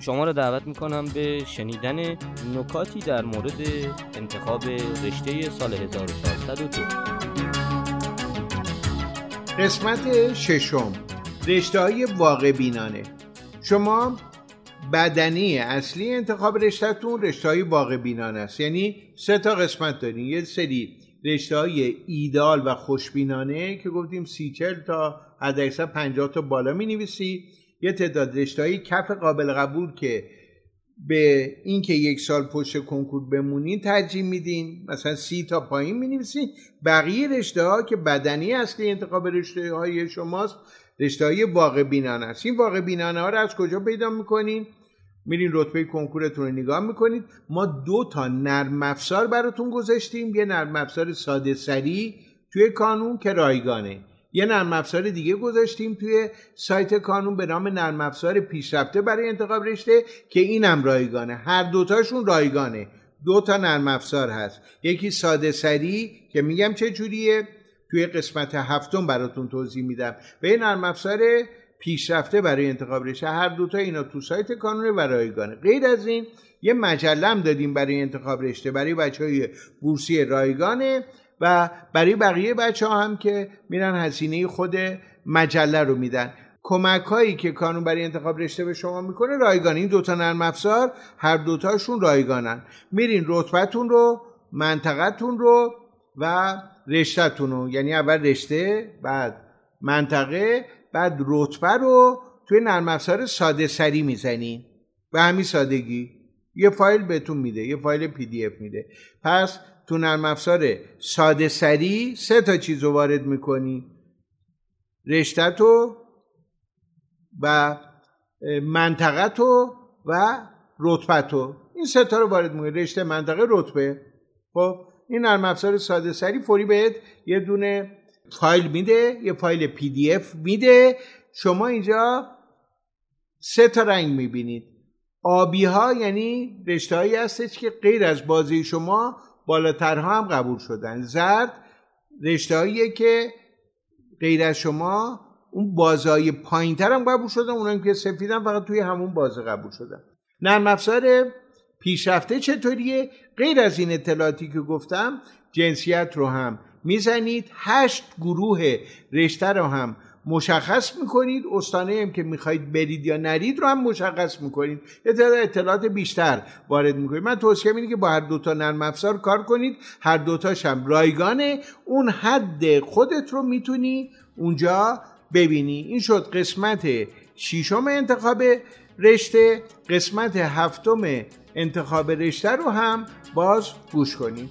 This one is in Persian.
شما رو دعوت می‌کنم به شنیدن نکاتی در مورد انتخاب رشته سال 1402 قسمت ششم. رشته های واقع بینانه شما بدنی اصلی انتخاب رشتهتون رشته های واقع بینانه است. یعنی سه تا قسمت دارین. یه سری رشته های ایدال و خوشبینانه که گفتیم سی چل تا حد 50 تا بالا می نویسی یه تعداد رشته های کف قابل قبول که به اینکه یک سال پشت کنکور بمونین ترجیح میدین. مثلا سی تا پایین می نویسین بقیه رشته ها که بدنی اصلی انتخاب رشته های شماست رشته های واقع بینانه است. این واقع بینانه ها رو از کجا پیدا می‌کنین؟ میرین رتبه کنکورتون رو نگاه می‌کنید. ما دو تا نرم افزار براتون گذاشتیم. یه نرم افزار ساده سری توی کانون که رایگانه. یه نرم افزار دیگه گذاشتیم توی سایت کانون به نام نرم افزار پیشرفته برای انتخاب رشته که اینم رایگانه. هر دوتاشون رایگانه. دو تا نرم افزار هست. یکی ساده سری که میگم چه جوریه؟ توی قسمت هفتم براتون توضیح میدم. و یه نرم افزار پیشرفته برای انتخاب رشته. هر دوتا اینا تو سایت کانون و رایگانه. غیر از این یه مجلم دادیم برای انتخاب رشته. برای بچه های بورسی رایگانه. و برای بقیه بچه ها هم که میرن هزینه خود مجله رو میدن. کمک هایی که کانون برای انتخاب رشته به شما می‌کنه رایگان. این دوتا نرم افزار هر دوتاشون رایگانن. میرین رتبتون رو منطقتون رو و رشتهتون رو. یعنی اول رشته بعد منطقه بعد رتبه رو توی نرم افزار ساده سری می‌زنین. به همین سادگی. یه فایل بهتون میده یه فایل PDF میده. پس تو نرم افزار ساده سری سه تا چیز رو وارد می‌کنی. رشته تو و منطقه تو و رتبه تو. این سه تا رو وارد می‌کنی. رشته منطقه رتبه. خب این نرم افزار ساده سری فوری بهت یه دونه فایل میده یه فایل PDF میده. شما اینجا سه تا رنگ می‌بینید. آبی ها یعنی رشته هایی هستش که غیر از بازی شما بالاترها هم قبول شدن. زرد رشته که غیر از شما اون بازهای پایین تر هم قبول شدن اونایی که سفیدن فقط توی همون بازه قبول شدن. نرم افزار پیشرفته چطوریه؟ غیر از این اطلاعاتی که گفتم جنسیت رو هم می‌زنید. هشت گروه رشته رو هم مشخص می‌کنید. استانه هم که می‌خواید برید یا نرید رو هم مشخص می‌کنید. اطلاعات بیشتر وارد می‌کنید. من توصیه اینه که با هر دوتا نرم افزار کار کنید. هر دوتاش هم رایگانه. اون حد خودت رو می‌تونی اونجا ببینی. این شد قسمت شیشم انتخاب رشته. قسمت هفتم انتخاب رشته رو هم باز گوش کنید.